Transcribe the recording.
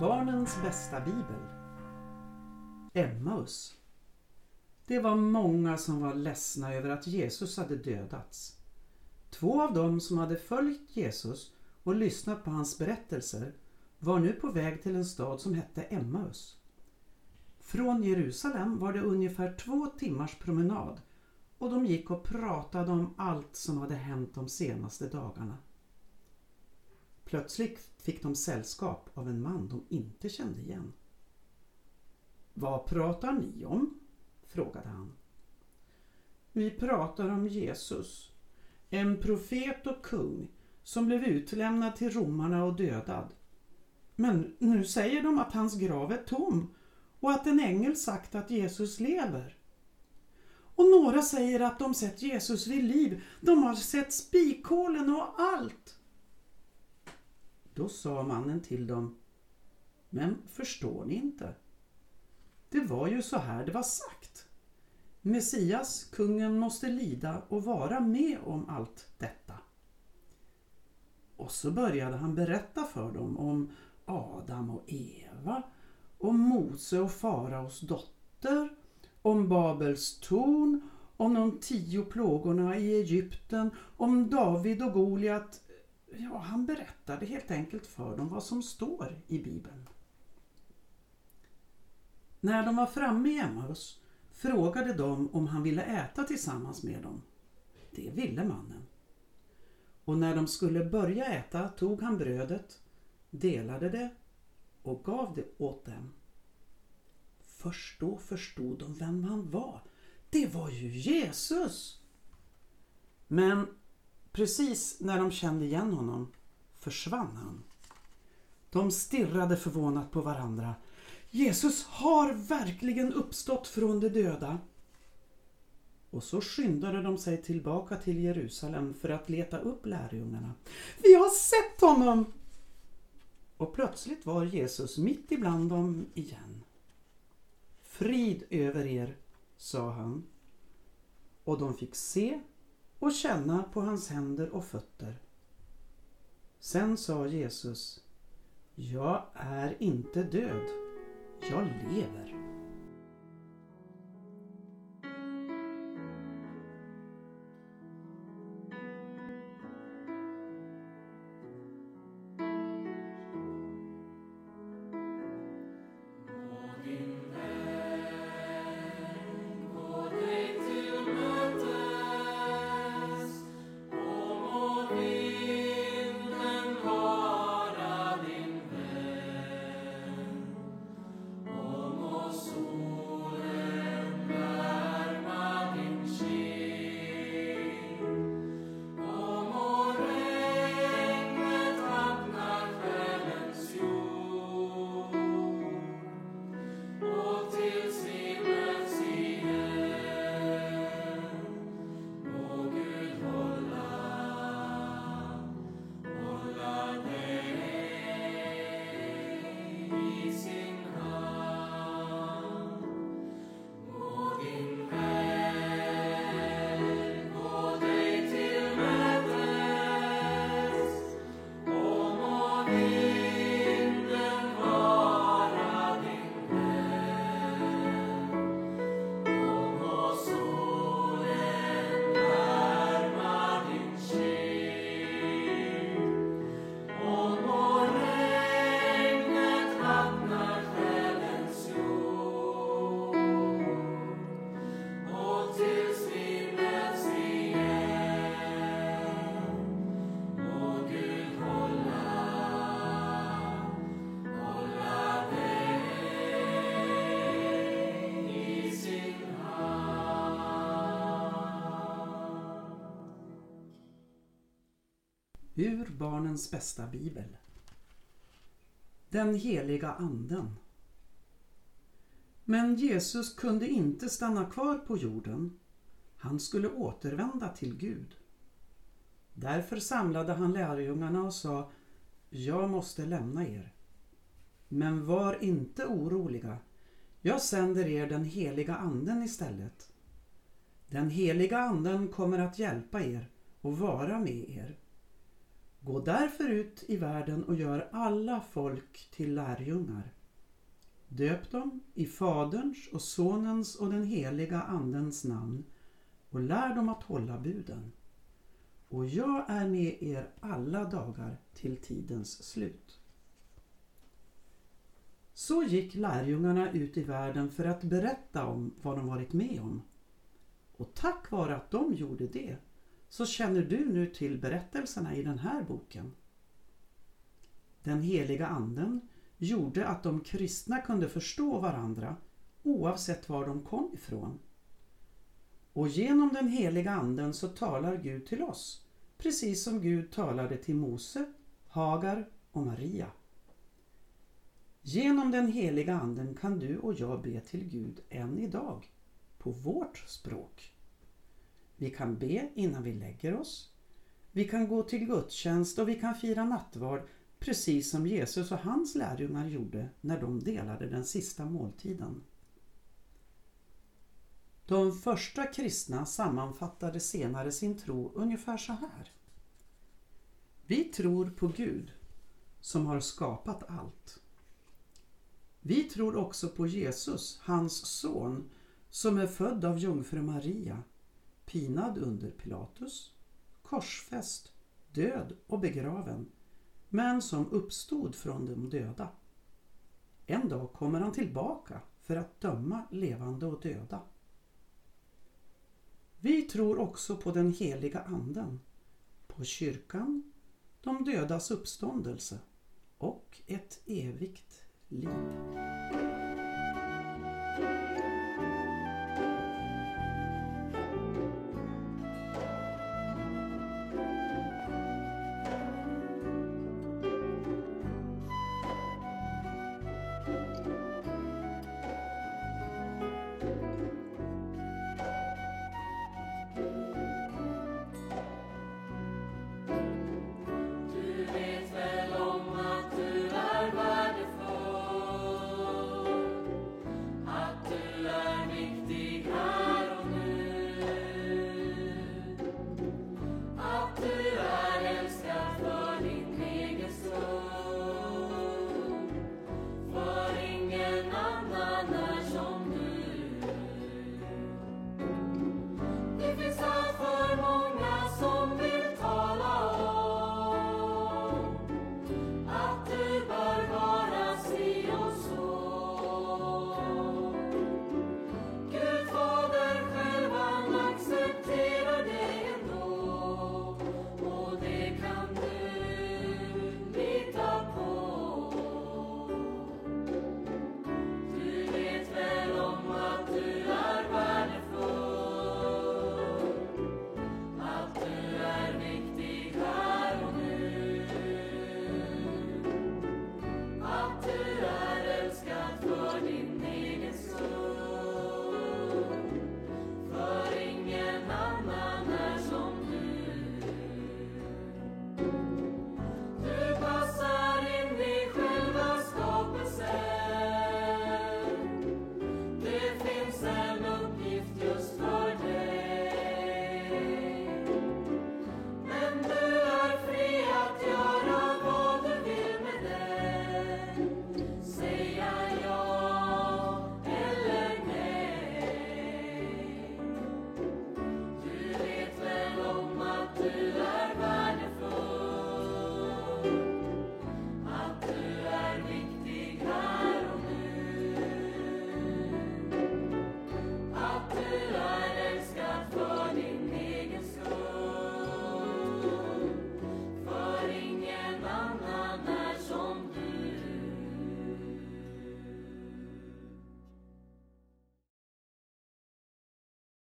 Barnens bästa bibel. Emmaus. Det var många som var ledsna över att Jesus hade dödats. Två av dem som hade följt Jesus och lyssnat på hans berättelser var nu på väg till en stad som hette Emmaus. Från Jerusalem var det ungefär två timmars promenad och de gick och pratade om allt som hade hänt de senaste dagarna. Plötsligt fick de sällskap av en man de inte kände igen. Vad pratar ni om? frågade han. Vi pratar om Jesus, en profet och kung som blev utlämnad till romarna och dödad. Men nu säger de att hans grav är tom och att en ängel sagt att Jesus lever. Och några säger att de sett Jesus vid liv. De har sett spikhålen och allt. Då sa mannen till dem, men förstår ni inte? Det var ju så här det var sagt. Messias, kungen, måste lida och vara med om allt detta. Och så började han berätta för dem om Adam och Eva, om Mose och faraos dotter, om Babels torn, om de tio plågorna i Egypten, om David och Goliat. Ja, han berättade helt enkelt för dem vad som står i Bibeln. När de var framme i Emmaus frågade de om han ville äta tillsammans med dem. Det ville mannen. Och när de skulle börja äta tog han brödet, delade det och gav det åt dem. Först då förstod de vem han var. Det var ju Jesus! Men precis när de kände igen honom försvann han. De stirrade förvånat på varandra. Jesus har verkligen uppstått från de döda. Och så skyndade de sig tillbaka till Jerusalem för att leta upp lärjungarna. Vi har sett honom! Och plötsligt var Jesus mitt ibland dem igen. Frid över er, sa han. Och de fick se och känna på hans händer och fötter. Sen sa Jesus, jag är inte död, jag lever. Ur Barnens bästa bibel. Den heliga anden. Men Jesus kunde inte stanna kvar på jorden. Han skulle återvända till Gud. Därför samlade han lärjungarna och sa Jag måste lämna er. Men var inte oroliga. Jag sänder er den heliga anden istället. Den heliga anden kommer att hjälpa er och vara med er. Gå därför ut i världen och gör alla folk till lärjungar. Döp dem i Faderns och Sonens och den heliga Andens namn och lär dem att hålla buden. Och jag är med er alla dagar till tidens slut. Så gick lärjungarna ut i världen för att berätta om vad de varit med om. Och tack vare att de gjorde det så känner du nu till berättelserna i den här boken. Den heliga anden gjorde att de kristna kunde förstå varandra oavsett var de kom ifrån. Och genom den heliga anden så talar Gud till oss, precis som Gud talade till Mose, Hagar och Maria. Genom den heliga anden kan du och jag be till Gud än idag, på vårt språk. Vi kan be innan vi lägger oss. Vi kan gå till gudstjänst och vi kan fira nattvard precis som Jesus och hans lärjungar gjorde när de delade den sista måltiden. De första kristna sammanfattade senare sin tro ungefär så här. Vi tror på Gud som har skapat allt. Vi tror också på Jesus, hans son, som är född av jungfru Maria, pinad under Pilatus, korsfäst, död och begraven, men som uppstod från de döda. En dag kommer han tillbaka för att döma levande och döda. Vi tror också på den heliga anden, på kyrkan, de dödas uppståndelse och ett evigt liv.